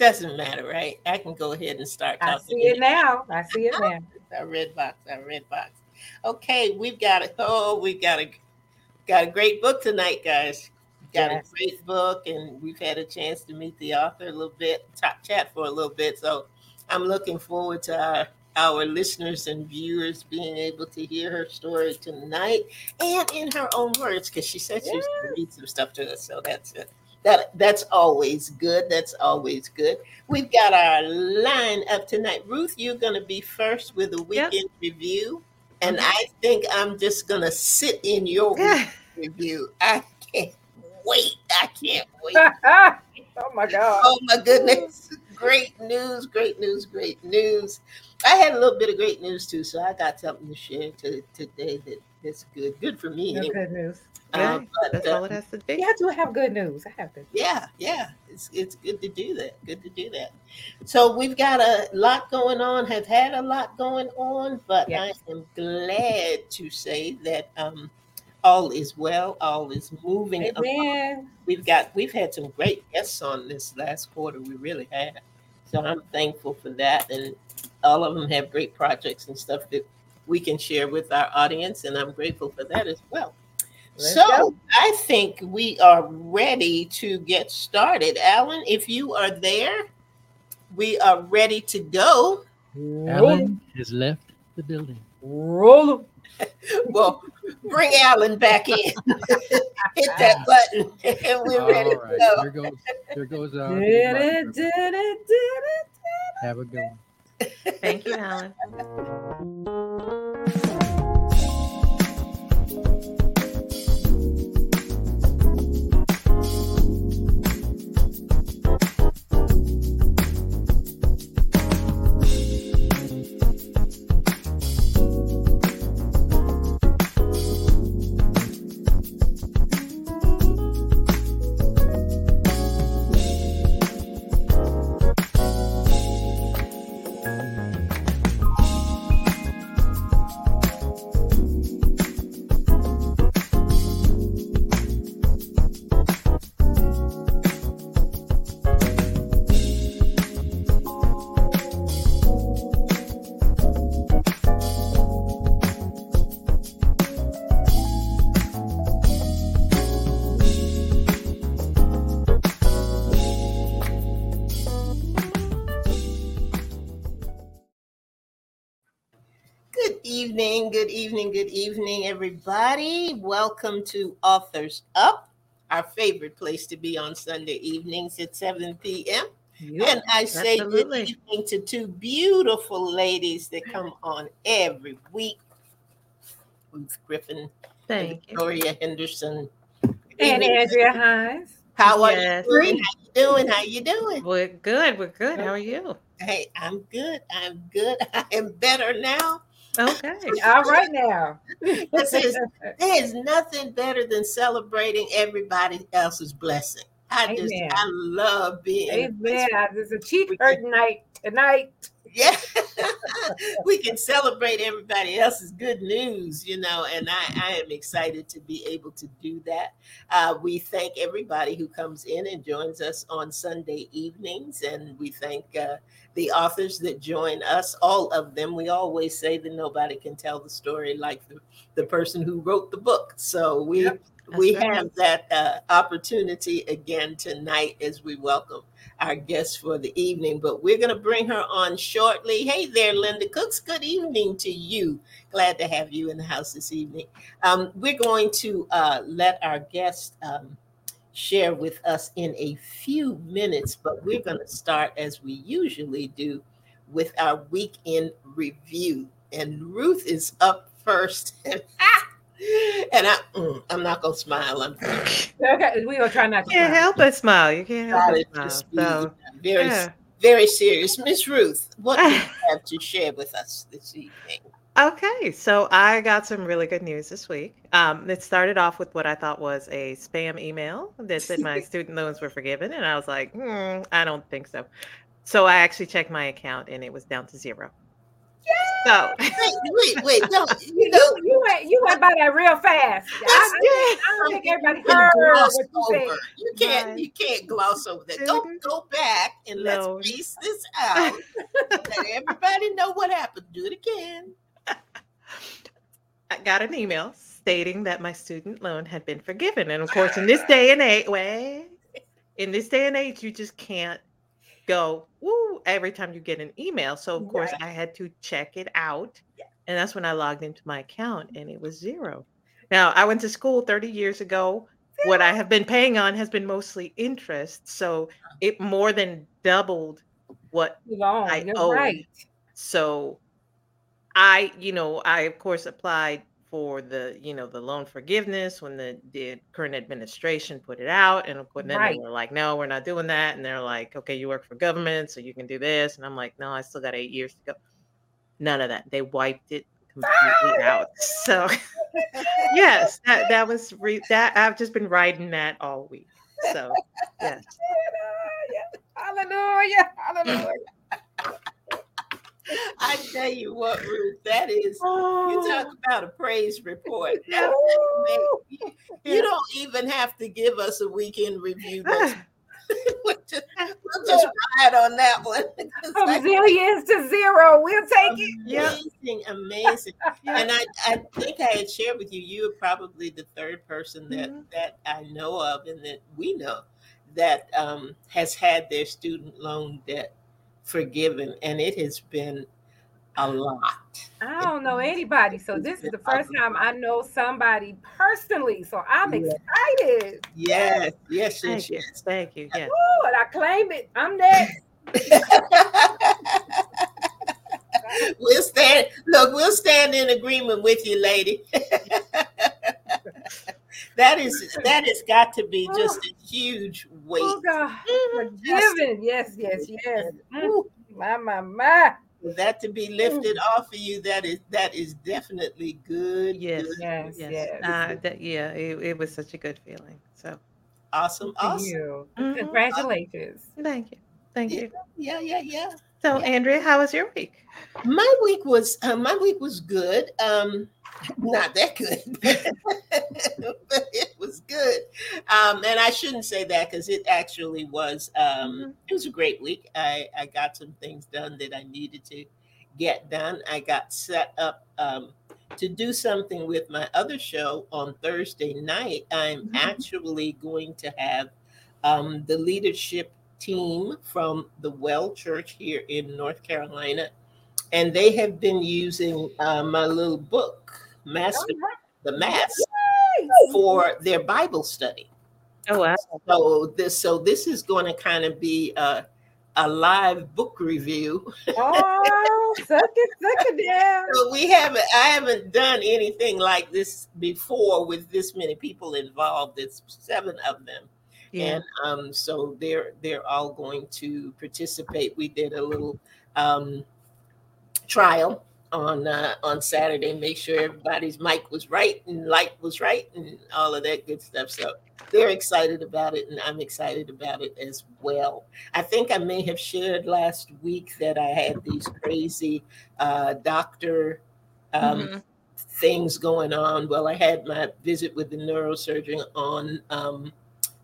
Doesn't matter, right? I can go ahead and start I see it now. I see it now. Our red box, our red box. Okay, we've got a oh, we've got a got a great book tonight, guys. Got Yes. a great book, and we've had a chance to meet the author a little bit, talk chat for a little bit. So I'm looking forward to our our listeners and viewers being able to hear her story tonight and in her own words because she said she was going to read some stuff to us. So that's it. That that's always good. That's always good. We've got our line up tonight. Ruth, you're going to be first with a Yep. weekend review, and mm-hmm. I think I'm just going to sit in your review. I can't wait. I can't wait. oh my God. Oh my goodness. Great news, great news, great news. I had a little bit of great news too, so I got something to share to, today that, that's good. Good for me. No Anyway. good news. Uh, Good. but, That's uh, all it has to be. You have to have good news. I have to. yeah, yeah, it's it's good to do that. Good to do that. So we've got a lot going on. Have had a lot going on, but Yes. I am glad to say that um, all is well. All is moving. We've got we've had some great guests on this last quarter. We really have. So I'm thankful for that, and all of them have great projects and stuff that we can share with our audience, and I'm grateful for that as well. Let's so go. I think we are ready to get started. Alan, if you are there, we are ready to go. Alan has left the building. roll 'em. Well, bring Alan back in. Hit that button, and we're ready All to go. there goes there goes our Did it, did it, did it. have a good one. Thank you, Alan. evening, good evening, good evening, everybody. Welcome to Authors Up, our favorite place to be on Sunday evenings at 7 p.m. Yep. And I say Absolutely. good evening to two beautiful ladies that come on every week Ruth Griffin and Thank you. Victoria Henderson. And evening. Andrea Hines. How are Yes. you doing? How you doing? How you doing? We're good. We're good. How are you? Hey, I'm good. I'm good. I am better now. Okay. All right now. This is There is nothing better than celebrating everybody else's blessing. I just, I love being. in a place Amen. There's a cheap We night tonight. Yeah, we can celebrate everybody else's good news, you know, and I, I am excited to be able to do that. Uh, we thank everybody who comes in and joins us on Sunday evenings, and we thank uh, the authors that join us, all of them. We always say that nobody can tell the story like the, the person who wrote the book. So we Yep, we right. have that uh, opportunity again tonight as we welcome our guest for the evening, but we're going to bring her on shortly. Hey there, Linda Cooks. Good evening to you. Glad to have you in the house this evening. Um, we're going to uh, let our guest um, share with us in a few minutes, but we're going to start as we usually do with our weekend review. And Ruth is up first. And I, mm, I'm not gonna smile. I'm Okay, we gonna try not to. Can't cry. help but smile. You can't help trying but smile. So, very yeah. very serious. Miss Ruth, what do you have to share with us this evening? Okay, so I got some really good news this week. Um, it started off with what I thought was a spam email that said my student loans were forgiven, and I was like, hmm, I don't think so. So I actually checked my account, and it was down to zero. So Wait, wait, wait! Don't you You, know? you you went you went by that real fast. I, I, I don't think everybody heard what you said. over. You can't Right. you can't gloss over that. Go Dude. go back and No. let's piece this out. Let everybody know what happened. Do it again. I got an email stating that my student loan had been forgiven. And of course, in this day and age, way, in this day and age, you just can't go woo every time you get an email. So of course, I had to check it out. And that's when I logged into my account and it was zero. Now, I went to school 30 years ago. What I have been paying on has been mostly interest. So it more than doubled what Long, I owe. right. so I, you know, I of course applied for the, you know, the loan forgiveness when the, the current administration put it out. And of course, then Right. they were like, no, we're not doing that. And they're like, okay, you work for government, so you can do this. And I'm like, no, I still got eight years to go. None of that. They wiped it completely ah! out. So yes, that, that was re- that I've just been riding that all week. So yes. Hallelujah. Hallelujah. I tell you what, Ruth, that is you talk oh. about a praise report. That- Ooh. you, you don't even have to give us a weekend review. That's- we'll, just, we'll just ride on that one. From zillions to zero. We'll take it. Amazing, amazing. And I, I think I had shared with you, you were probably the third person that, Mhm. that I know of and that we know that um, has had their student loan debt forgiven. And it has been a lot. I don't know anybody. So this is the first time I know somebody personally. So I'm Yeah. excited. Yes, yes, yes, Thank you. yes. Thank you. Yes. Ooh, and I claim it. I'm next. we'll stand. Look, we'll stand in agreement with you, lady. that is that has got to be just a huge weight. Oh God. Forgiven. Yes, yes, yes. Mm, whew, My, my, my. For that to be lifted off of you, that is that is definitely good. Yes. good, Yes, Yes. yes. Uh, that, yeah, it, it was such a good feeling. So awesome, To awesome. you. Mhm. Congratulations. thank you. Thank Yeah. you. Yeah, yeah, yeah. So Yeah. Andrea, how was your week? My week was uh, my week was good. Um, not that good, but it was good. Um, and I shouldn't say that because it actually was. Um, it was a great week. I I got some things done that I needed to get done. I got set up um, to do something with my other show on Thursday night. I'm Mhm. actually going to have um, the leadership team from the Well Church here in North Carolina, and they have been using uh, my little book, Master the Mass, for their Bible study. Oh wow. So this, so this is going to kind of be a, a live book review. Oh, suck it, suck it down. So we haven't, I haven't done anything like this before with this many people involved. It's seven of them. Yeah. and um, so they're they're all going to participate. We did a little um, trial on uh, on Saturday, make sure everybody's mic was right and light was right and all of that good stuff. So they're excited about it, and I'm excited about it as well. I think I may have shared last week that I had these crazy uh, doctor. Um, Mhm. things going on. Well, I had my visit with the neurosurgeon on um,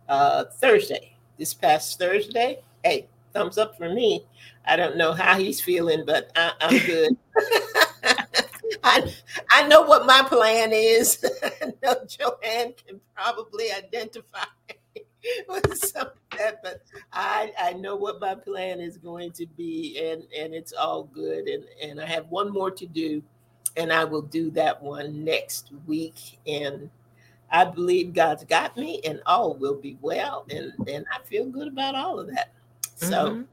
uh, Thursday, this past Thursday. Hey, thumbs up for me. I don't know how he's feeling, but I, I'm good. I, I know what my plan is. I know Joanne can probably identify with some of that, but I, I know what my plan is going to be, and, and it's all good. And, and I have one more to do, and I will do that one next week. And I believe God's got me, and all will be well. And, and I feel good about all of that. So Mhm.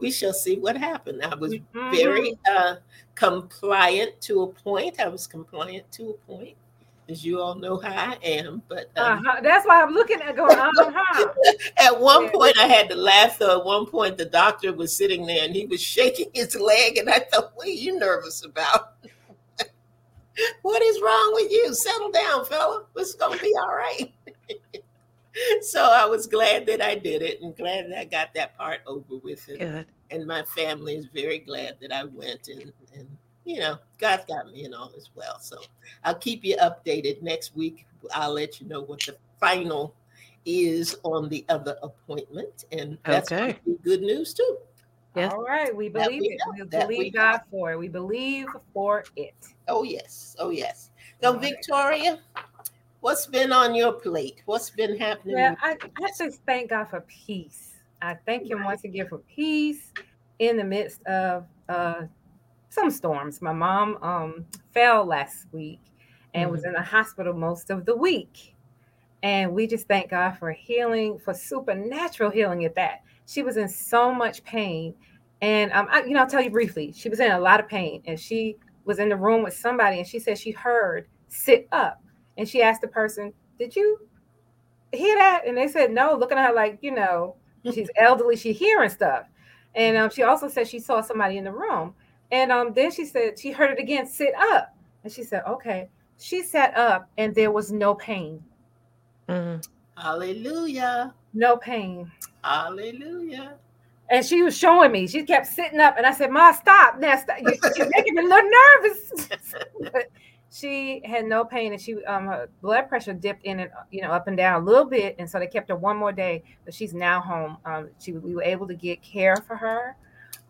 We shall see what happened. I was Mhm. very uh, compliant to a point. I was compliant to a point, as you all know how I am. But um, Uh-huh. That's why I'm looking at going, uh-huh. at one Yeah. point, I had to laugh. Though at one point, the doctor was sitting there and he was shaking his leg, and I thought, "What are you nervous about? what is wrong with you? Settle down, fella. It's gonna be all right." so I was glad that I did it, and glad that I got that part over with. And, Good. and my family is very glad that I went and, and you know, God's got me and all as well. So I'll keep you updated next week. I'll let you know what the final is on the other appointment, and that's Okay. gonna be good news too. Yes. All right, we believe we it. know, We that we believe know. God for it. We believe for it. Oh yes, oh yes. So All right. What's been on your plate? What's been happening? Yeah, I, I just thank God for peace. I thank Him once again for peace in the midst of uh, some storms. My mom um, fell last week and was in the hospital most of the week. And we just thank God for healing, for supernatural healing at that. She was in so much pain. And, um, I, you know, I'll tell you briefly, she was in a lot of pain. And she was in the room with somebody and she said she heard sit up. And she asked the person, Did you hear that? And they said, no, looking at her like, you know, she's elderly, she hearing stuff. And um, she also said she saw somebody in the room. And um, then she said she heard it again, sit up. And she said, okay. She sat up and there was no pain. Mhm. Hallelujah. No pain. Hallelujah. And she was showing me. She kept sitting up, and I said, "Ma, stop! Now, stop. You, you're making me a little nervous." she had no pain, and she um her blood pressure dipped in and you know up and down a little bit, and so they kept her one more day. But she's now home. Um, she we were able to get care for her,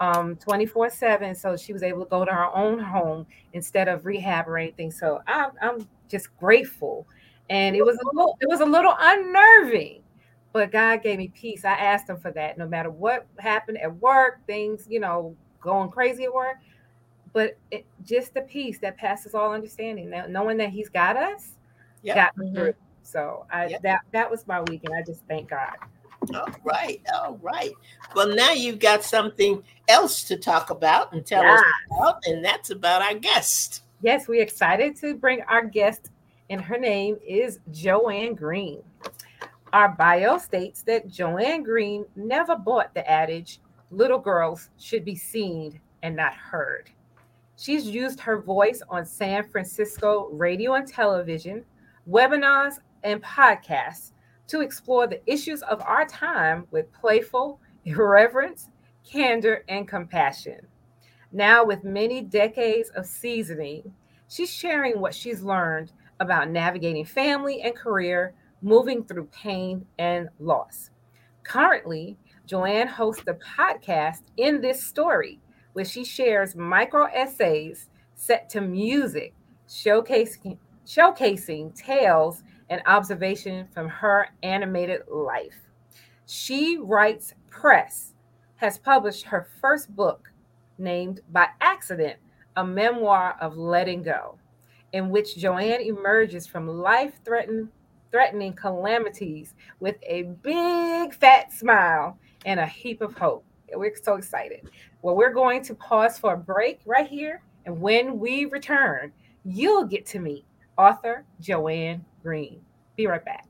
um, twenty four seven. So she was able to go to her own home instead of rehab or anything. So I'm I'm just grateful, and it was a little it was a little unnerving but God gave me peace. I asked him for that no matter what happened at work, things, you know, going crazy at work. But it, just the peace that passes all understanding, now, knowing that he's got us, Yep. got me mm-hmm. through. So I Yep. that that was my weekend. I just thank God. All right. All right. Well, now you've got something else to talk about and tell us about, and that's about our guest. Yes, we're excited to bring our guest, and her name is Joanne Green. Our bio states that Joanne Green never bought the adage, little girls should be seen and not heard. She's used her voice on San Francisco radio and television, webinars, and podcasts to explore the issues of our time with playful irreverence, candor, and compassion. Now, with many decades of seasoning, she's sharing what she's learned about navigating family and career, moving through pain and loss. Currently, Joanne hosts a podcast in this story where she shares micro essays set to music, showcasing, showcasing tales and observation from her animated life. She Writes Press has published her first book named By Accident, a memoir of letting go, in which Joanne emerges from life threatening calamities with a big fat smile and a heap of hope. We're so excited. Well, we're going to pause for a break right here. And when we return, you'll get to meet author Joanne Green. Be right back.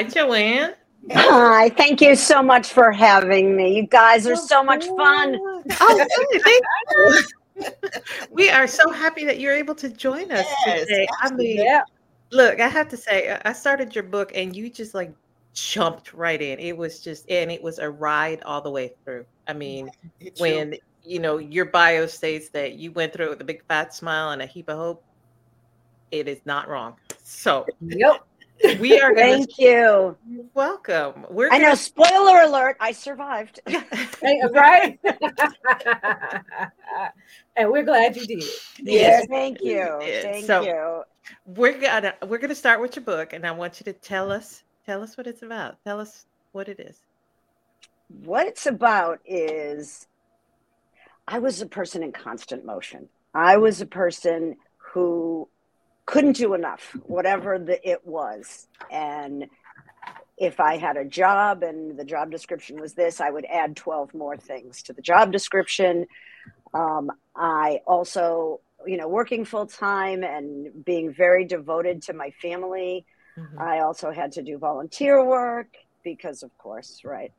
Hi, Joanne. Hi, thank you so much for having me. You guys are so much fun. Oh, good. Thank you. we are so happy that you're able to join us Yes, today. I mean, Yeah. look, I have to say, I- I started your book and you just like jumped right in. It was just, and it was a ride all the way through. I mean, It sure when you know your bio states that you went through it with a big fat smile and a heap of hope, it is not wrong. So Yep. We are Thank you. to welcome. We're I know, gonna- spoiler alert, I survived. Right? and we're glad you did. Yes. Thank you. Thank So- you. we're gonna we're gonna start with your book, and I want you to tell us tell us what it's about. Tell us what it is. What it's about is I was a person in constant motion. I was a person who couldn't do enough, whatever the it was. And if I had a job and the job description was this, I would add 12 more things to the job description. Um, I also, you know, working full time and being very devoted to my family. Mhm. I also had to do volunteer work because, of course, right.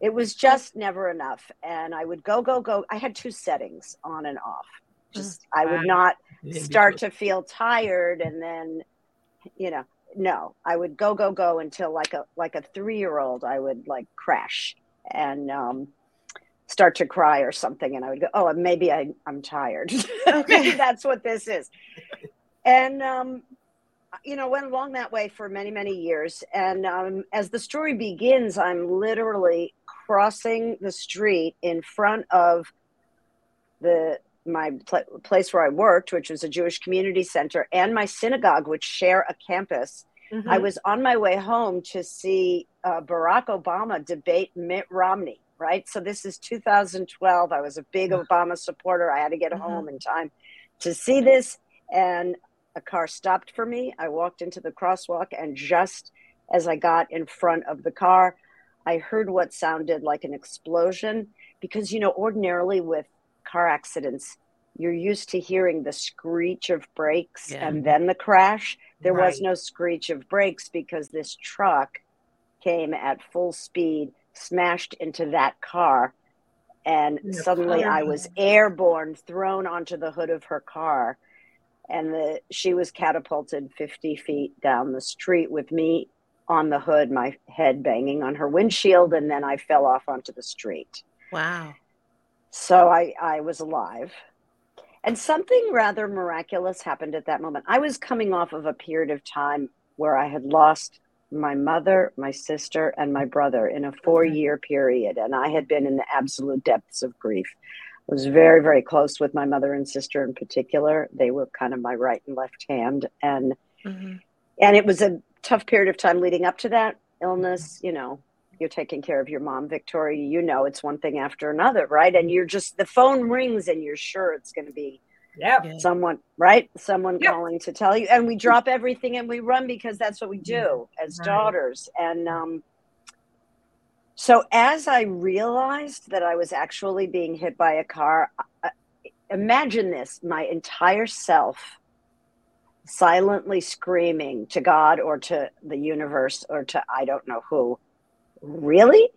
It was just never enough. And I would go, go, go. I had two settings on and off. Just, I would not start to feel tired and then you know no i would go go go until like a like a three year old i would like crash and um start to cry or something and i would go oh maybe I, i'm tired. Maybe that's what this is. And um you know went along that way for many many years and um as the story begins i'm literally crossing the street in front of the my pl- place where I worked, which was a Jewish community center, and my synagogue, which share a campus. Mhm. I was on my way home to see uh, Barack Obama debate Mitt Romney. Right, so this is 2012. I was a big Obama supporter. I had to get Mhm. home in time to see this, and a car stopped for me. I walked into the crosswalk, and just as I got in front of the car, I heard what sounded like an explosion. Because you know, ordinarily with car accidents, you're used to hearing the screech of brakes Yeah. and then the crash. There was no screech of brakes because this truck came at full speed, smashed into that car, and suddenly I was airborne, thrown onto the hood of her car, and the she was catapulted 50 feet down the street with me on the hood, my head banging on her windshield, and then I fell off onto the street. Wow. So I, I was alive. And something rather miraculous happened at that moment. I was coming off of a period of time where I had lost my mother, my sister, and my brother in a four year period. And I had been in the absolute depths of grief. I was very, very close with my mother and sister in particular. They were kind of my right and left hand. And Mhm. and it was a tough period of time leading up to that illness you know you're taking care of your mom victoria you know it's one thing after another right and you're just the phone rings and you're sure it's going to be Yep. Yeah. someone right someone Yep. calling to tell you and we drop everything and we run because that's what we do as Right. daughters and um so as i realized that i was actually being hit by a car I- imagine this my entire self silently screaming to god or to the universe or to i don't know who really?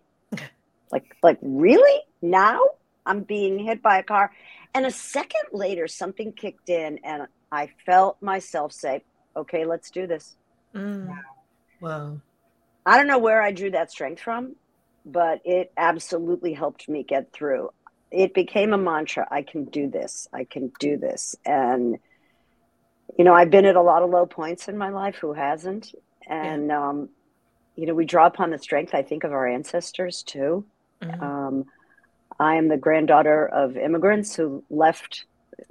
Like like really? Now? I'm being hit by a car. And a second later something kicked in and i felt myself say okay let's do this. Mm. Wow. i don't know where i drew that strength from but it absolutely helped me get through. It became a mantra i can do this. I can do this. And you know i've been at a lot of low points in my life who hasn't? And um you know we draw upon the strength i think of our ancestors too Mhm. um, I am the granddaughter of immigrants who left,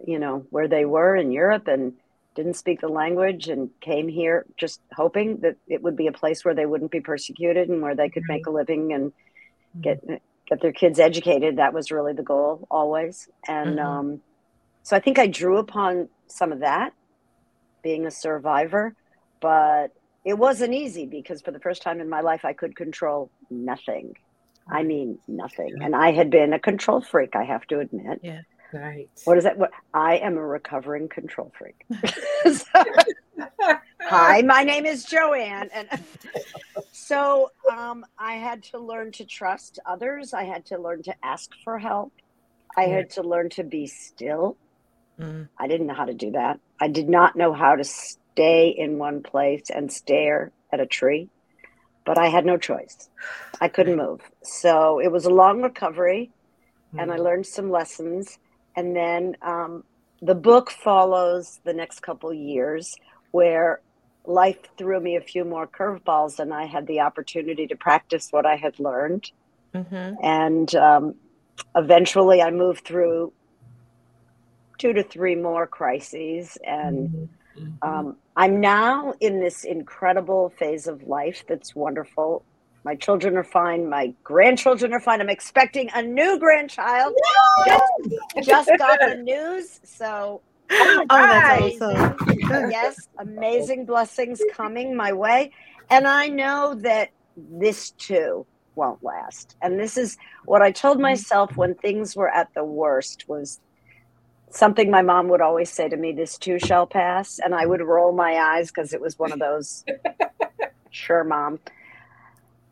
you know, where they were in Europe and didn't speak the language and came here just hoping that it would be a place where they wouldn't be persecuted and where they could make a living and get get their kids educated. That was really the goal always. And Mhm. um, so I think I drew upon some of that, being a survivor, but it wasn't easy because for the first time in my life, I could control nothing. I mean, nothing. And I had been a control freak, I have to admit. Right. What is that? What I am a recovering control freak. So- Hi, my name is Joanne. And so um, I had to learn to trust others. I had to learn to ask for help. I had to learn to be still. Mm. I didn't know how to do that. I did not know how to stay in one place and stare at a tree, but I had no choice. I couldn't move. So it was a long recovery, and I learned some lessons. And then um, the book follows the next couple years where life threw me a few more curveballs, and I had the opportunity to practice what I had learned. Mhm. And um, eventually, I moved through two to three more crises and Mhm. um, I'm now in this incredible phase of life that's wonderful. My children are fine. My grandchildren are fine. I'm expecting a new grandchild. Just, just got the news. So, Oh, oh that's awesome. yes, amazing blessings coming my way. And I know that this too won't last. And this is what I told mm-hmm. myself when things were at the worst was something my mom would always say to me, this too shall pass. And I would roll my eyes because it was one of those, sure, mom.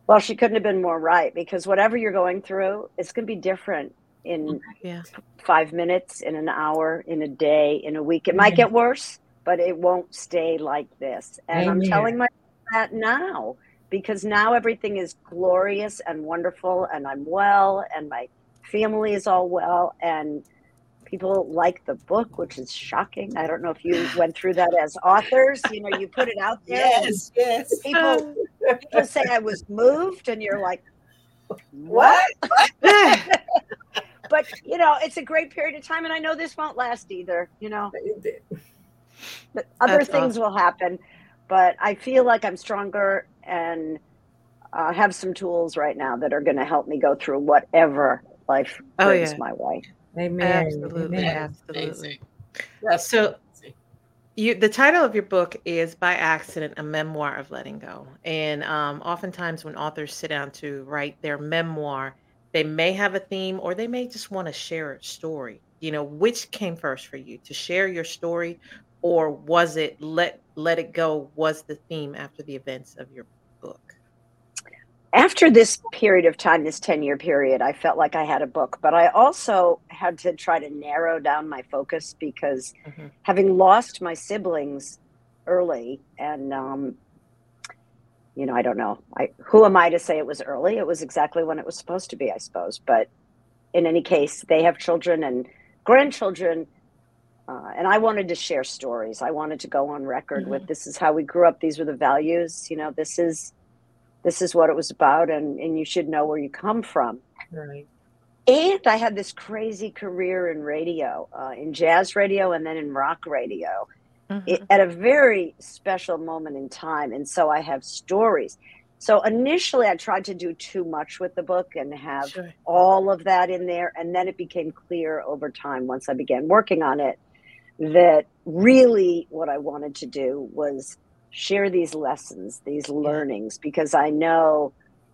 Well, she couldn't have been more right because whatever you're going through, it's going to be different in mm-hmm. Yeah. five minutes, in an hour, in a day, in a week. It might get worse, but it won't stay like this. And I'm telling myself that now because now everything is glorious and wonderful, and I'm well, and my family is all well, and people like the book, which is shocking. I don't know if you went through that as authors. You know, you put it out there. Yes, yes. People, people say I was moved, and you're like, What? but you know, it's a great period of time, and I know this won't last either. You know, but other That's things will happen, but I feel like I'm stronger and uh, have some tools right now that are going to help me go through whatever life Oh, brings yeah. my way. Amen. Absolutely, Amen. absolutely. Amazing. So- You, the title of your book is by accident a memoir of letting go and um, oftentimes when authors sit down to write their memoir they may have a theme or they may just want to share a story you know which came first for you to share your story or was it let let it go was the theme after the events of your book After this period of time, this 10 year period, I felt like I had a book, but I also had to try to narrow down my focus because Mhm. having lost my siblings early and um, you know i don't know. I who am i to say it was early? It was exactly when it was supposed to be i suppose. But in any case they have children and grandchildren uh, and i wanted to share stories. I wanted to go on record with this is how we grew up. These were the values. You know this is this is what it was about and and you should know where you come from Right. and I had this crazy career in radio, uh, in jazz radio, and then in rock radio it, at a very special moment in time. And so I have stories. So initially, I tried to do too much with the book and have Sure. all of that in there. And then it became clear over time, once I began working on it, that really what I wanted to do was share these lessons, these learnings, because I know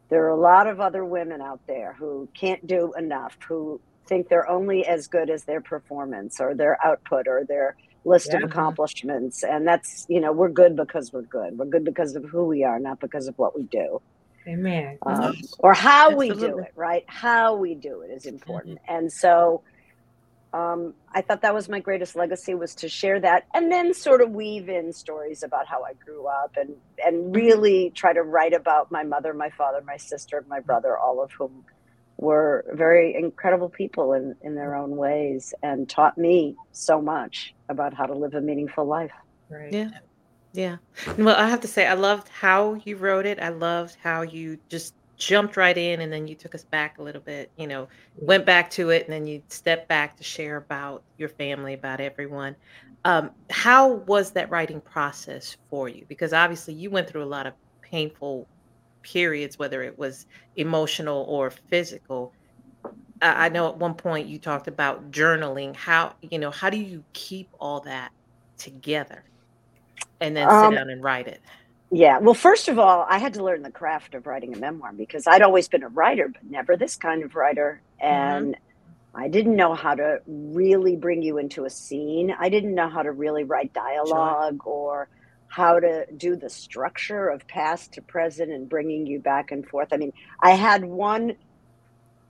there are a lot of other women out there who can't do enough, who think they're only as good as their performance or their output or their list of accomplishments. And that's, you know, we're good because we're good. We're good because of who we are, not because of what we do Amen. um, or how we do it, right? How we do it is important. And so um, I thought that was my greatest legacy was to share that and then sort of weave in stories about how I grew up and, and really try to write about my mother, my father, my sister, my brother, all of whom were very incredible people in, in their own ways and taught me so much about how to live a meaningful life. Right. Yeah. Yeah. Well, I have to say, I loved how you wrote it. I loved how you just jumped right in and then you took us back a little bit, you know, went back to it and then you stepped back to share about your family, about everyone. Um, how was that writing process for you? Because obviously you went through a lot of painful periods, whether it was emotional or physical. I know at one point you talked about journaling. How, you know, how do you keep all that together? and then Um, sit down and write it. Yeah. Well, first of all, I had to learn the craft of writing a memoir because I'd always been a writer, but never this kind of writer. Mm-hmm. And I didn't know how to really bring you into a scene. I didn't know how to really write dialogue or how to do the structure of past to present and bringing you back and forth. I mean, I had one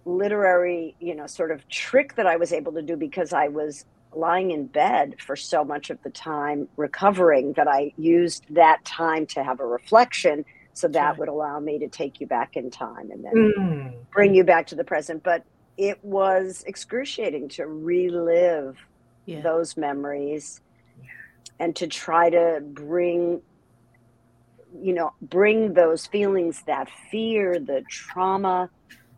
literary, you know, sort of trick that I was able to do because I was lying in bed for so much of the time recovering that I used that time to have a reflection. So that would allow me to take you back in time and then Mm. bring you back to the present. But it was excruciating to relive Yeah. those memories and to try to bring you know bring those feelings that fear the trauma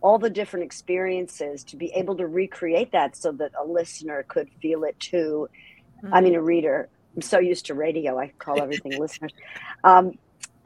all the different experiences to be able to recreate that so that a listener could feel it too. I mean a reader. I'm so used to radio. I call everything listeners. Um,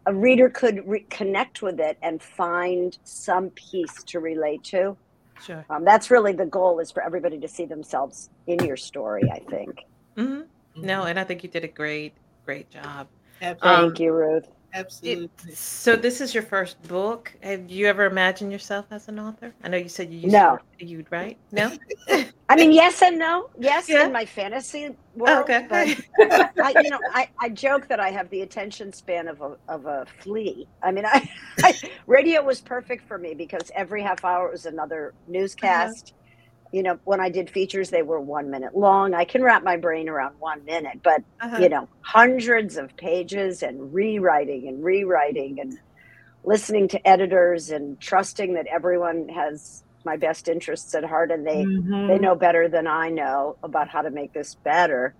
a reader could re- connect with it and find some piece to relate to. Sure. um, that's really the goal is for everybody to see themselves in your story i think. Hmm No, and I think you did a great, great job. Absolutely. Um, thank you ruth Absolutely. So this is your first book. Have you ever imagined yourself as an author? I know you said you used No. to you'd write. No. I mean, yes and no. Yes, Yeah. in my fantasy oh, world. okay. But I, you know, I, I joke that I have the attention span of a of a flea. I mean, I, I radio was perfect for me because every half hour it was another uh-huh. newscast. You know, when I did features, they were one minute long. I can wrap my brain around one minute, but Uh-huh. you know, hundreds of pages and rewriting and rewriting and listening to editors and trusting that everyone has my best interests at heart and they Mhm. they know better than I know about how to make this better.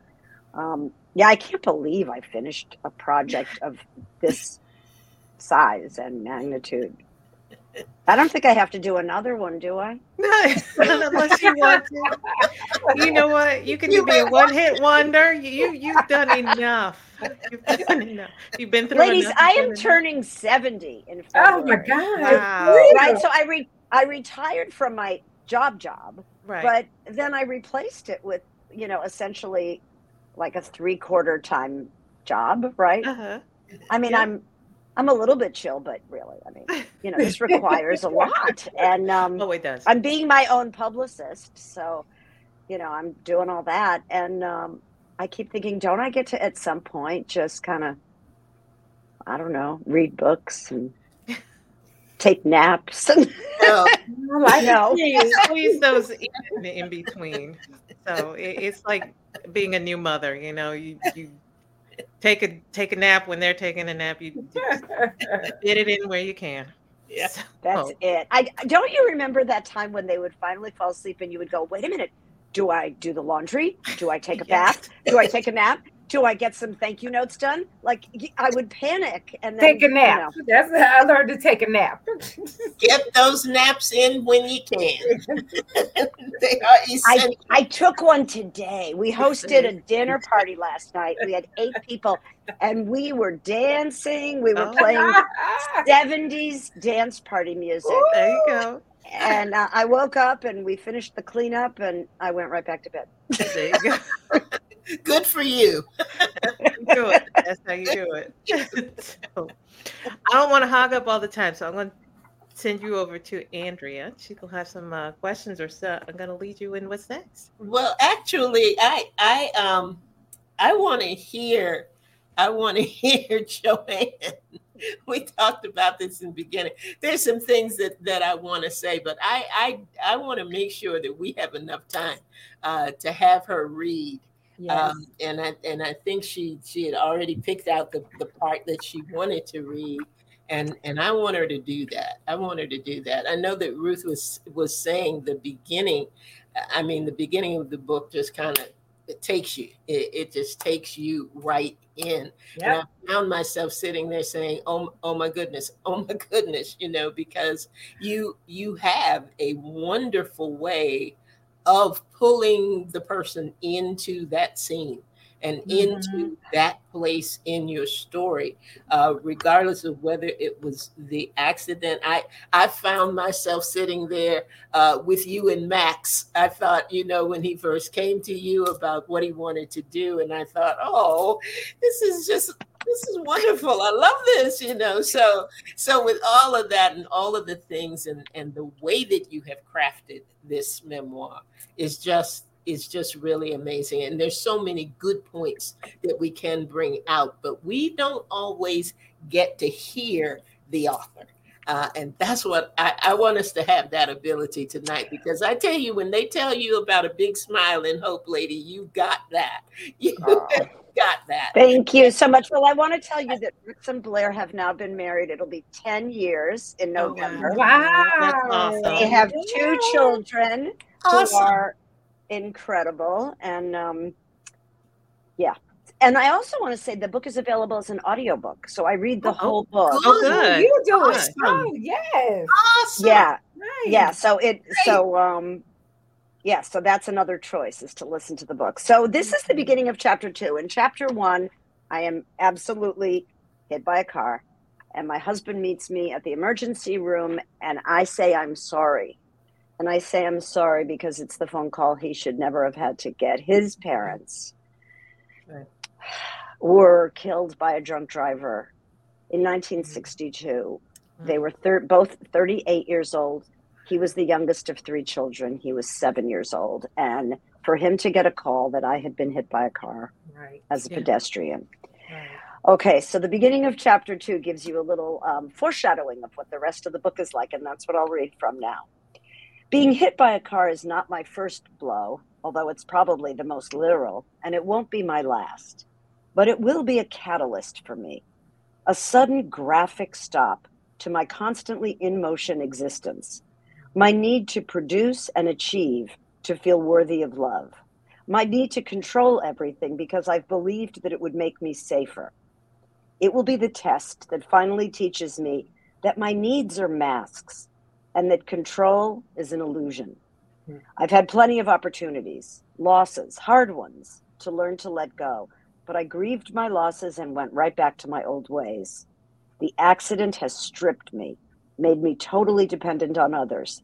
Um, yeah, I can't believe I finished a project of this size and magnitude. I don't think I have to do another one, do I? No, unless you want to. You know what? You can You be a one-hit wonder. You, you you've done enough. You've done enough. You've been through. Ladies, enough. I am done enough. turning 70 in February. Oh my February. God. Wow. Right, so I re- I retired from my job job, Right. but then I replaced it with, you know, essentially like a three-quarter time job, right? uh-huh. I mean, Yeah. I'm I'm a little bit chill, but really, I mean, you know, this requires a lot. And um, Oh, it does. I'm being my own publicist, so you know, I'm doing all that. And um, I keep thinking, don't I get to at some point just kind of, I don't know, read books and take naps and No, I know No. it. squeeze those in, in between. So it, it's like being a new mother. You know, you you take a take a nap when they're taking a nap. You, you fit it in where you can. Yeah. So- that's it. I don't you remember that time when they would finally fall asleep and you would go, wait a minute, do I do the laundry? Do I take a Yes. bath? Do I take a nap? Do I get some thank you notes done? Like I would panic and then, Take a you nap. know, That's how I learned to take a nap. get those naps in when you can. they are I, essential. I took one today. We hosted a dinner party last night. We had eight people and we were dancing. We were Oh. playing 70s dance party music. there you go. And uh, I woke up and we finished the cleanup and I went right back to bed. There you go. Good for you. You do it. That's how you do it. so, I don't want to hog up all the time, so I'm going to send you over to Andrea. She will have some uh, questions or so. I'm going to lead you in what's next. Well, actually, I I um I want to hear I want to hear Joanne. We talked about this in the beginning. There's some things that that I want to say, but I I I want to make sure that we have enough time uh, to have her read. Yes. Um, and I and I think she she had already picked out the, the part that she wanted to read, and and I want her to do that. I want her to do that. I know that Ruth was was saying the beginning. I mean, the beginning of the book just kind of it takes you. It, it just takes you right in. Yep. And I found myself sitting there saying, "Oh, oh my goodness, oh my goodness," you know, because you you have a wonderful way of pulling the person into that scene and into that place in your story, uh, regardless of whether it was the accident. I I found myself sitting there uh, with you and Max. I thought, you know, when he first came to you about what he wanted to do, and I thought, oh, this is just this is wonderful. I love this, you know. So so with all of that and all of the things and and the way that you have crafted this memoir is just is just really amazing and there's so many good points that we can bring out but we don't always get to hear the author uh, and that's what I, I want us to have that ability tonight because I tell you, when they tell you about a big smile and hope, lady, you got that. You Oh. Got that. Thank you so much. Well, I want to tell you that Rich and Blair have now been married. It'll be 10 years in Oh, wow. November. Wow. That's awesome. They have two children Awesome. who are incredible. And um, yeah. And I also want to say the book is available as an audiobook. So I read the Oh, whole book. Oh, good. You do it. Awesome. Oh, yes. Awesome. Yeah. Nice. Yeah. So it, so, um, yeah, so that's another choice is to listen to the book. So this is the beginning of chapter two. In chapter one, I am absolutely hit by a car, and my husband meets me at the emergency room, and I say I'm sorry. And I say I'm sorry because it's the phone call he should never have had to get. His parents Right. were killed by a drunk driver in mm-hmm. 1962. Mm-hmm. They were thir- both 38 years old. He was the youngest of three children. He was seven years old. And for him to get a call that I had been hit by a car Right. as a Yeah. pedestrian. Right. Okay, so the beginning of chapter two gives you a little um, foreshadowing of what the rest of the book is like, and that's what I'll read from now. Being hit by a car is not my first blow, although it's probably the most literal, and it won't be my last. But it will be a catalyst for me, a sudden graphic stop to my constantly in motion existence, my need to produce and achieve to feel worthy of love, my need to control everything because I've believed that it would make me safer. It will be the test that finally teaches me that my needs are masks and that control is an illusion. Hmm. I've had plenty of opportunities, losses, hard ones, to learn to let go, but I grieved my losses and went right back to my old ways. The accident has stripped me, made me totally dependent on others,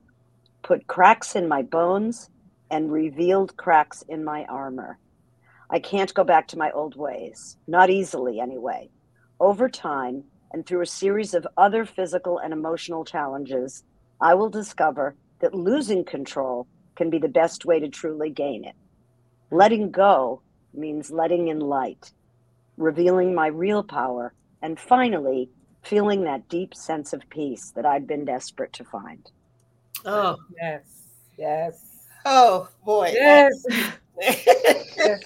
put cracks in my bones, and revealed cracks in my armor. I can't go back to my old ways, not easily anyway. Over time, and through a series of other physical and emotional challenges, I will discover that losing control can be the best way to truly gain it. Letting go means letting in light, revealing my real power, and finally, feeling that deep sense of peace that I'd been desperate to find. Oh, Yes. Yes. oh boy. Yes.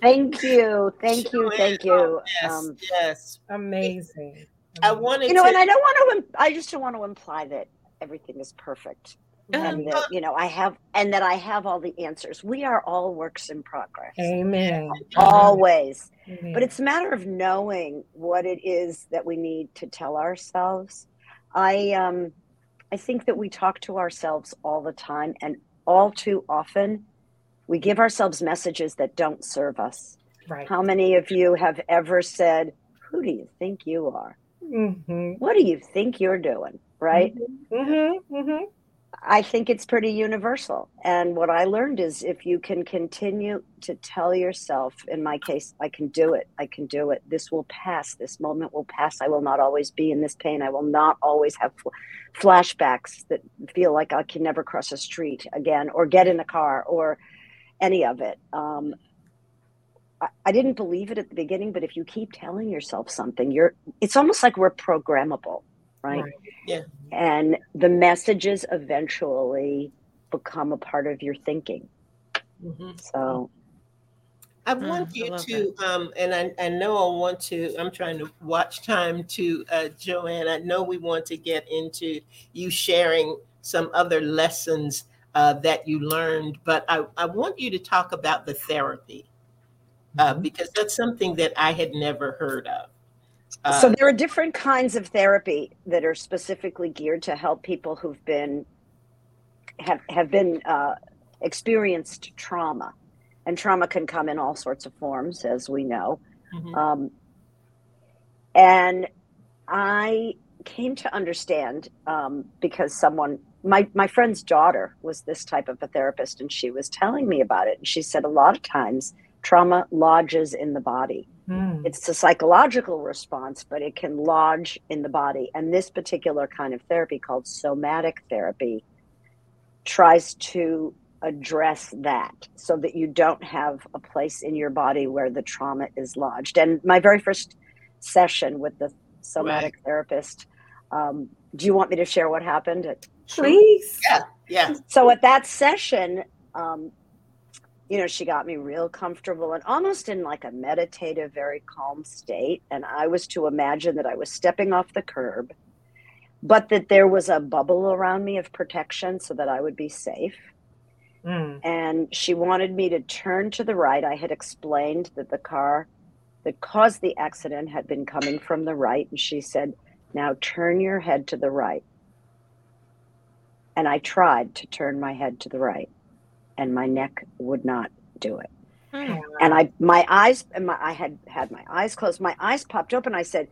Thank you, thank you, thank you. yes, Um, yes. Amazing. I wanted you know, to. and I don't want to. im- I just don't want to imply that everything is perfect, Um, and that you know I have, and that I have all the answers. We are all works in progress, Amen. always. Amen. But it's a matter of knowing what it is that we need to tell ourselves. I um, I think that we talk to ourselves all the time, and all too often, we give ourselves messages that don't serve us. right. How many of you have ever said, "Who do you think you are? Mm-hmm. What do you think you're doing?" Right? Mm-hmm. Mm-hmm. I think it's pretty universal. And what I learned is if you can continue to tell yourself, in my case, I can do it, I can do it, this will pass, this moment will pass, I will not always be in this pain, I will not always have fl- flashbacks that feel like I can never cross a street again or get in a car or any of it. Um, I, I didn't believe it at the beginning, but if you keep telling yourself something, you're it's almost like we're programmable, right? Right. Yeah. And the messages eventually become a part of your thinking. Mhm. So I Mm, want I you love to, um, and I, I know I want to, I'm trying to watch time to uh, Joanne. I know we want to get into you sharing some other lessons uh, that you learned, but I, I want you to talk about the therapy uh, Mhm. because that's something that I had never heard of. So there are different kinds of therapy that are specifically geared to help people who've been have have been uh, experienced trauma, and trauma can come in all sorts of forms, as we know. mhm. Um, and I came to understand um, because someone, my, my friend's daughter was this type of a therapist, and she was telling me about it. And she said a lot of times trauma lodges in the body. Mm. It's a psychological response, but it can lodge in the body. And this particular kind of therapy, called somatic therapy, tries to address that so that you don't have a place in your body where the trauma is lodged. And my very first session with the somatic therapist, um, do you want me to share what happened? Please. yeah, So at that session, um, you know, she got me real comfortable and almost in like a meditative, very calm state. And I was to imagine that I was stepping off the curb, but that there was a bubble around me of protection so that I would be safe. Mm. And she wanted me to turn to the right. I had explained that the car that caused the accident had been coming from the right. And she said, Now turn your head to the right. And I tried to turn my head to the right, and my neck would not do it. Mm. And I, my eyes, and my, I had had my eyes closed. My eyes popped open. I said,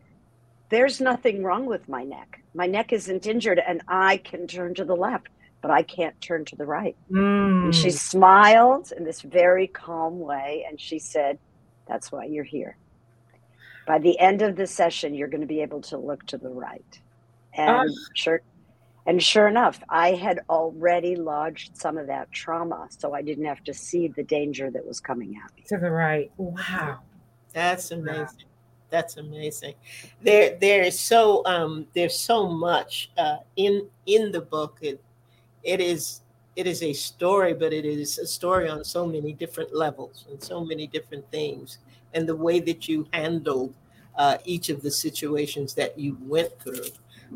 "There's nothing wrong with my neck. My neck isn't injured, and I can turn to the left, but I can't turn to the right." Mm. And she smiled in this very calm way, and she said, "That's why you're here." by the end of the session, you're going to be able to look to the right. And Oh. sure, and sure enough, I had already lodged some of that trauma, so I didn't have to see the danger that was coming at me. To the right. Wow. That's amazing. That's amazing. There, there is so um, there's so much uh, in in the book. It it is it is a story, but it is a story on so many different levels and so many different things. And the way that you handled uh, each of the situations that you went through,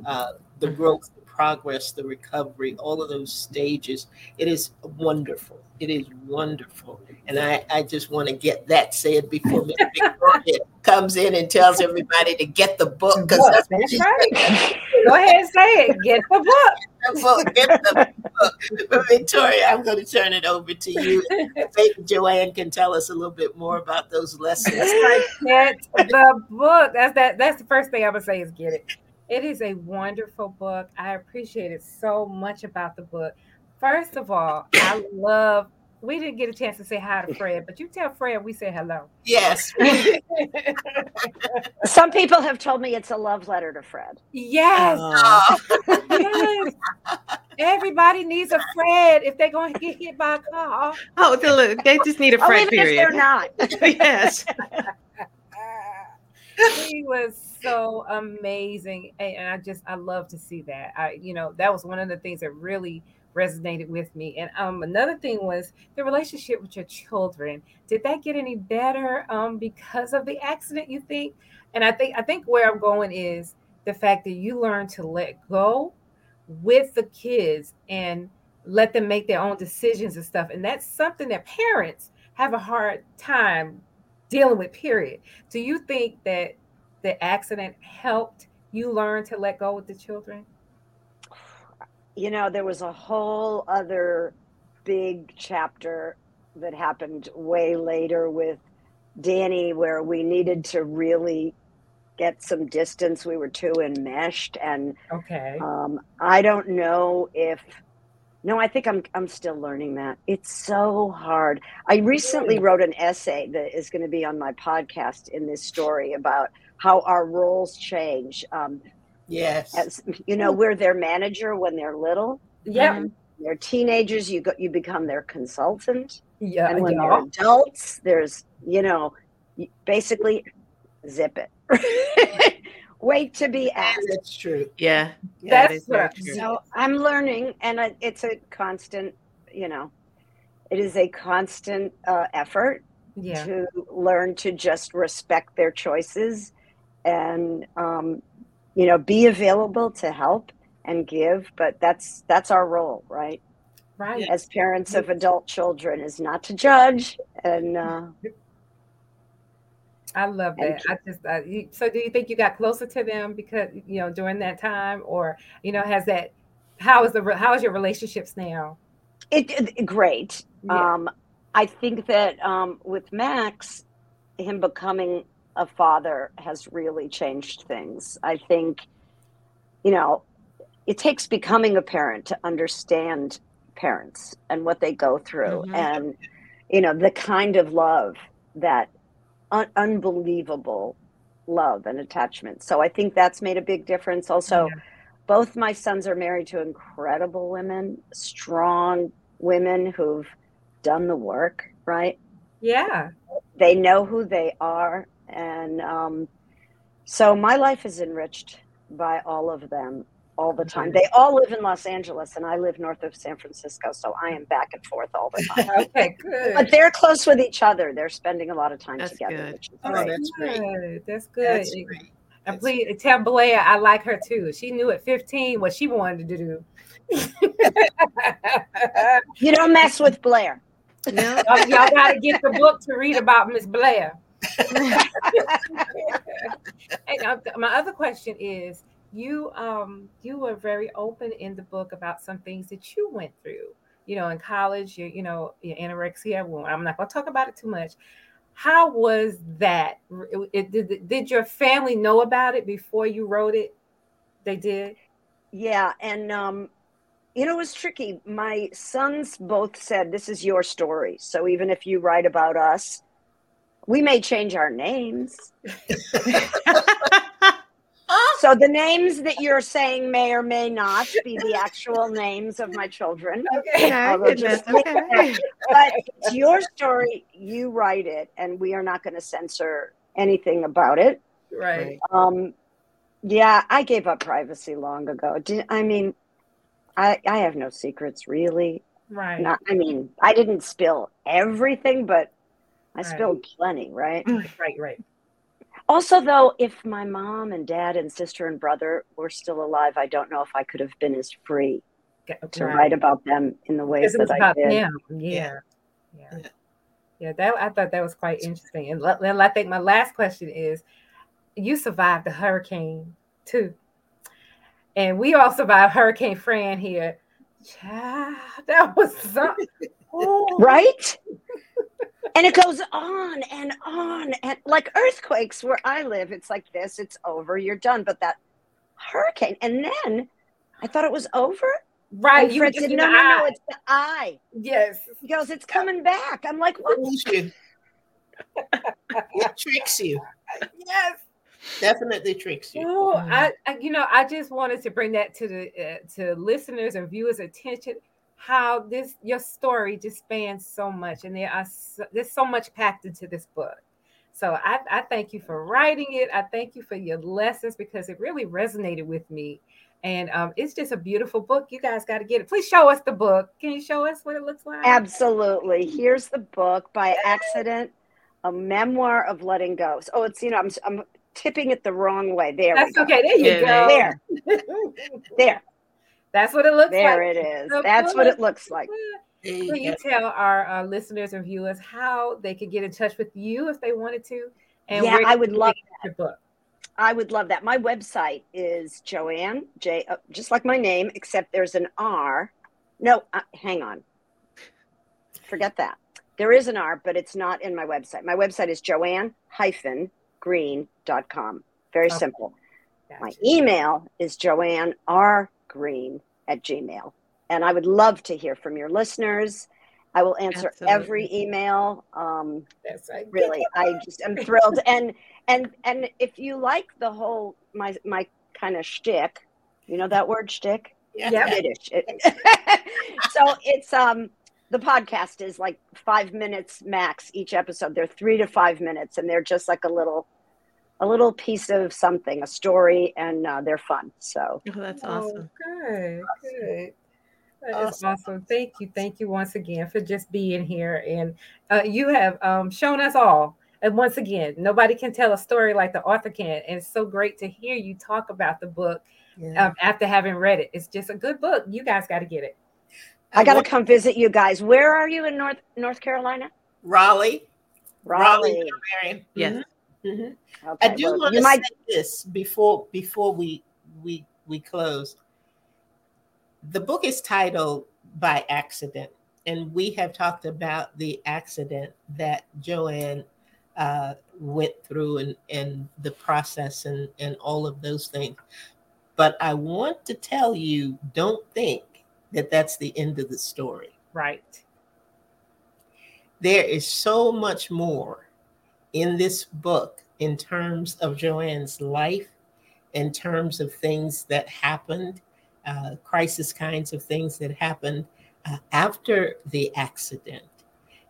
uh, the Mhm. growth, the progress, the recovery, all of those stages, it is wonderful. It is wonderful. And I, I just want to get that said before Miss Victoria comes in and tells everybody to get the book because that's what that's right. Go ahead and say it. Get the book. the book. Get the book. But Victoria, I'm going to turn it over to you. Maybe Joanne can tell us a little bit more about those lessons. Get the book. That's that. That's the first thing I'm gonna say is get it. It is a wonderful book. I appreciate it so much about the book. First of all, I love. We didn't get a chance to say hi to Fred, but you tell Fred we say hello. Yes. Some people have told me it's a love letter to Fred. yes, Uh, yes. Everybody needs a Fred if they're going to get hit by a car. Oh, look, they just need a Oh, friend even if period. they're not. yes. He was so amazing and, i just i love to see that. I you know that was one of the things that really resonated with me and um another thing was the relationship with your children. Did that get any better um because of the accident you think? And i think i think where i'm going is the fact that you learn to let go with the kids and let them make their own decisions and stuff and that's something that parents have a hard time dealing with period do you think that the accident helped you learn to let go with the children? you know, there was a whole other big chapter that happened way later with Danny where we needed to really get some distance. We were too enmeshed. And Okay. um, I don't know if, no, I think I'm, I'm still learning that. It's so hard. I recently wrote an essay that is going to be on my podcast in this story about how our roles change. Um, yes. as you know, we're their manager when they're little. Yeah. They're teenagers. You go, you become their consultant, Yeah. and when yeah. they're adults, there's you know, basically zip it. Wait to be asked. That's true. Yeah. yeah That's that is very true. So I'm learning, and I- it's a constant. You know, it is a constant uh, effort Yeah. to learn to just respect their choices, and um, you know, be available to help and give. But that's that's our role, right? Right. as parents of adult children is not to judge and uh, I love that. I just uh, you, so do you think you got closer to them because you know during that time, or you know has that how is the how is your relationships now? it, it- great Yeah. um, i think that um, with max him becoming a father has really changed things i think you know it takes becoming a parent to understand parents and what they go through Mhm. and you know the kind of love that un- unbelievable love and attachment so i think that's made a big difference also Yeah. both my sons are married to incredible women strong women who've done the work right Yeah. they know who they are and um, so my life is enriched by all of them all the time they all live in los angeles and i live north of san francisco so i am back and forth all the time Okay. Good. but they're close with each other they're spending a lot of time That's together good. which is Oh, great. that's great. Good. That's good. That's great. And please tell Blair I like her too. She knew at 15 what she wanted to do. you don't mess with blair No. y'all, y'all got to get the book to read about Miss Blair. And uh, my other question is, you um you were very open in the book about some things that you went through. You know, in college, you you know, your anorexia. Well, I'm not going to talk about it too much. How was that? It- it- did, did your family know about it before you wrote it? They did. Yeah, and um, you know, it was tricky. My sons both said, "This is your story." So even if you write about us, We may change our names. So the names that you're saying may or may not be the actual names of my children. Okay. Goodness, just- okay. But it's your story. You write it, and we are not going to censor anything about it. Right. Um, yeah, I gave up privacy long ago. Did, I mean, I I have no secrets really. Right. Not, I mean, I didn't spill everything, but I Right. spilled plenty, right? Right. Right. Also, though, if my mom and dad and sister and brother were still alive, I don't know if I could have been as free to write about them in the ways Because it was that I did. them. Yeah. Yeah. Yeah. Yeah. That I thought that was quite interesting. And let- then I think my last question is you survived the hurricane too. And we all survived Hurricane Fran here. Child, that was something. Oh, Right? and it goes on and on. And like earthquakes where I live, it's like this, it's over, you're done. But that hurricane, and then I thought it was over. Right. And You were Fred said, in no, the no, no, it's the eye. Yes. He goes, it's coming back. I'm like, what? Fools you. it tricks you. Yes. Definitely tricks you. Oh, I, I, you know, I just wanted to bring that to the uh, to listeners and viewers' attention. How this your story just spans so much, and there are so, there's so much packed into this book. So I, I thank you for writing it. I thank you for your lessons because it really resonated with me, and um, it's just a beautiful book. You guys got to get it. Please show us the book. Can you show us what it looks like? Absolutely. Here's the book by accident, a memoir of letting go. Oh, it's, you know, I'm, I'm tipping it the wrong way. There we That's go. okay. There you Yeah, go. There, there, That's what it looks there like. There it is. The That's what it looks like. Can you Will you go. tell our uh, listeners and viewers how they could get in touch with you if they wanted to? Yeah, I would love get your book. I would love that. My website is Joanne J, uh, just like my name, except there's an R. No, uh, hang on. Forget that. There is an R, but it's not in my website. My website is joanne-green.com. Very Okay. simple. My email is Joanne R. Green at Gmail. And I would love to hear from your listeners. I will answer every email. Um, That's right. really i just am thrilled and and and if you like the whole my my kind of shtick you know that word shtick Yeah. Yep. Yiddish. It- so it's um the podcast is like five minutes max each episode they're three to five minutes and they're just like a little a little piece of something a story and uh, they're fun so Oh, that's Oh, awesome. good, good. That is Awesome. awesome. Thank you. Thank you once again for just being here. And uh, you have um, shown us all. And once again, nobody can tell a story like the author can. And it's so great to hear you talk about the book Yeah. um, after having read it. It's just a good book. You guys got to get it. i got to come visit you guys where are you in north north carolina Raleigh. raleigh, Marion. Yes. Mhm. Okay, I do well, want to might say this before before we we we close. The book is titled "By Accident," and we have talked about the accident that Joanne uh, went through and and the process and and all of those things. But I want to tell you, don't think that that's the end of the story. Right. there is so much more in this book in terms of Joanne's life, in terms of things that happened, uh, crisis kinds of things that happened uh, after the accident,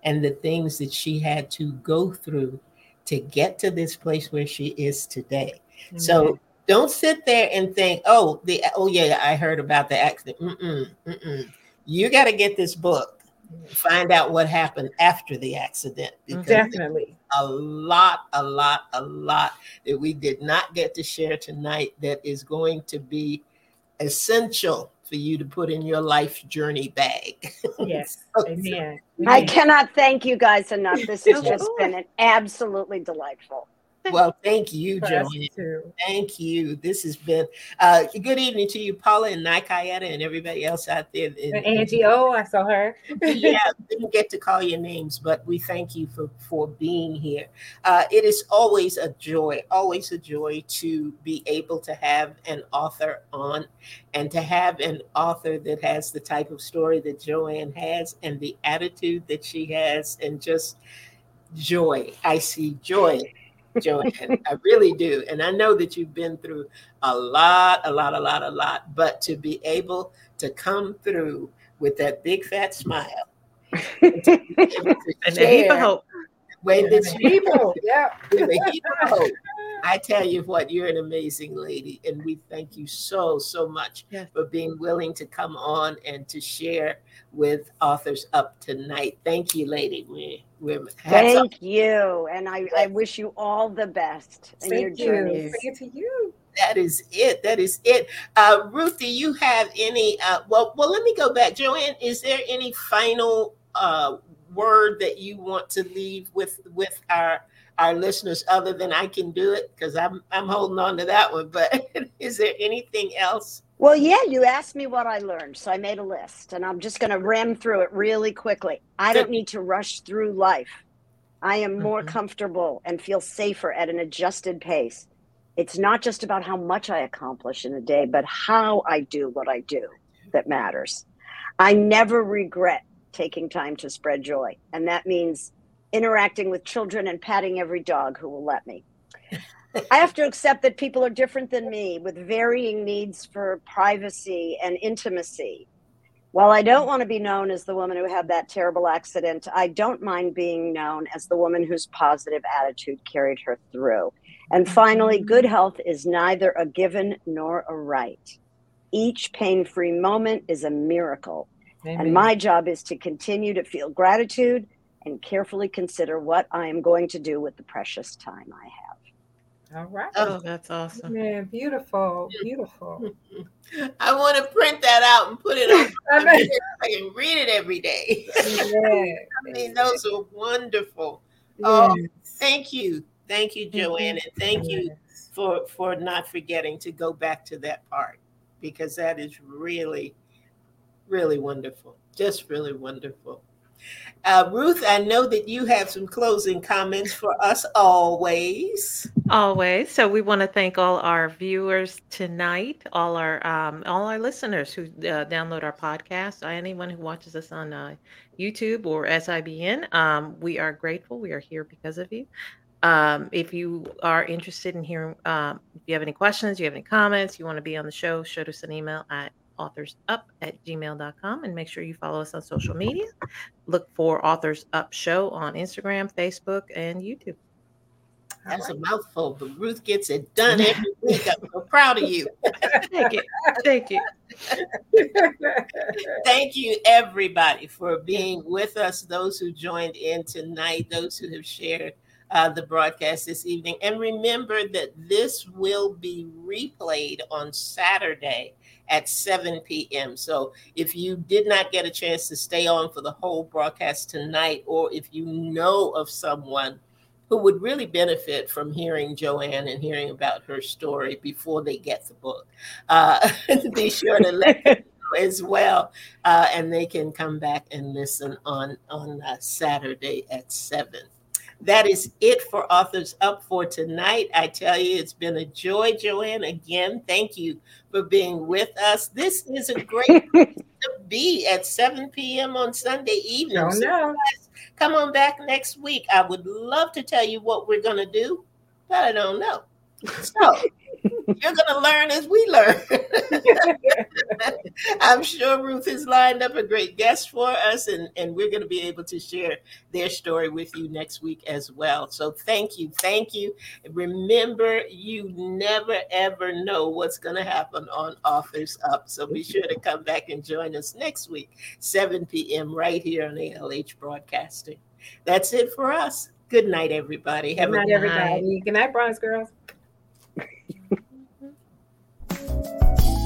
and the things that she had to go through to get to this place where she is today. So don't sit there and think, oh, the oh yeah, I heard about the accident. Mm-mm, mm-mm. You got to get this book find out what happened after the accident mm-hmm. because definitely. a lot a lot a lot that we did not get to share tonight that is going to be essential for you to put in your life journey bag Yes. So- Amen. I cannot thank you guys enough. This has just been an absolutely delightful. Well thank you joanne thank you this has been uh good evening to you paula and nikayetta and everybody else out there And Angie O, I saw her. yeah, didn't get to call your names, but we thank you for for being here. Uh, it is always a joy, always a joy to be able to have an author on, and to have an author that has the type of story that Joanne has, and the attitude that she has, and just joy. I see joy, Joanne. I really do. And I know that you've been through a lot, a lot, a lot, a lot. But to be able to come through with that big fat smile and a heap of hope. Way that you People, yeah. with a heap of hope. I tell you what, you're an amazing lady, and we thank you so so much Yes. for being willing to come on and to share with authors up tonight. Thank you, lady. We we're hats off. Thank you. And I, I wish you all the best in your Thank you. journeys. Bring it to you. That is it. That is it. Uh, Ruth, do you have any? Uh, well, well, let me go back. Joanne, is there any final uh, word that you want to leave with with our our listeners other than I can do it? Because I'm I'm holding on to that one. But is there anything else? Well, yeah, you asked me what I learned, so I made a list and I'm just going to ram through it really quickly. I don't need to rush through life. I am more Mhm. comfortable and feel safer at an adjusted pace. It's not just about how much I accomplish in a day, but how I do what I do that matters. I never regret taking time to spread joy, and that means interacting with children and patting every dog who will let me. I have to accept that people are different than me with varying needs for privacy and intimacy. While I don't want to be known as the woman who had that terrible accident, I don't mind being known as the woman whose positive attitude carried her through. And finally, mm-hmm. good health is neither a given nor a right. Each pain free moment is a miracle. Amen. And my job is to continue to feel gratitude and carefully consider what I am going to do with the precious time I have. All right. Oh, that's awesome. Man, beautiful, beautiful. I want to print that out and put it on. I know. I can read it every day. Yeah. I mean, those are wonderful. Oh, Thank you, thank you, Joanne, and thank you for for not forgetting to go back to that part because that is really really wonderful just really wonderful uh, ruth i know that you have some closing comments for us always Always. So we want to thank all our viewers tonight, all our um, all our listeners who uh, download our podcast, anyone who watches us on uh, YouTube or SIBN. Um, we are grateful. We are here because of you. Um, if you are interested in hearing, um, if you have any questions, you have any comments, you want to be on the show, shoot us an email at authorsup at gmail.com and make sure you follow us on social media. Look for Authors Up Show on Instagram, Facebook, and YouTube. that's a mouthful but ruth gets it done every week i'm so proud of you Thank you. Thank you. thank you everybody for being with us those who joined in tonight those who have shared uh, the broadcast this evening and remember that this will be replayed on saturday at 7 p.m so if you did not get a chance to stay on for the whole broadcast tonight or if you know of someone who would really benefit from hearing Joanne and hearing about her story before they get the book. Uh, be sure to let them know as well, uh, and they can come back and listen on on uh, Saturday at seven. That is it for Authors Up for tonight. I tell you, it's been a joy, Joanne. Again, thank you for being with us. This is a great place to be at 7 p.m. on Sunday evening. Don't So know. come on back next week. I would love to tell you what we're going to do, but I don't know. So you're going to learn as we learn. I'm sure Ruth has lined up a great guest for us, and, and we're going to be able to share their story with you next week as well. So thank you. Thank you. Remember, you never ever know what's going to happen on Authors Up. So be sure to come back and join us next week, 7 p.m., right here on ALH Broadcasting. That's it for us. Good night, everybody. Good Have a night, everybody. Good night, Bronze Girls.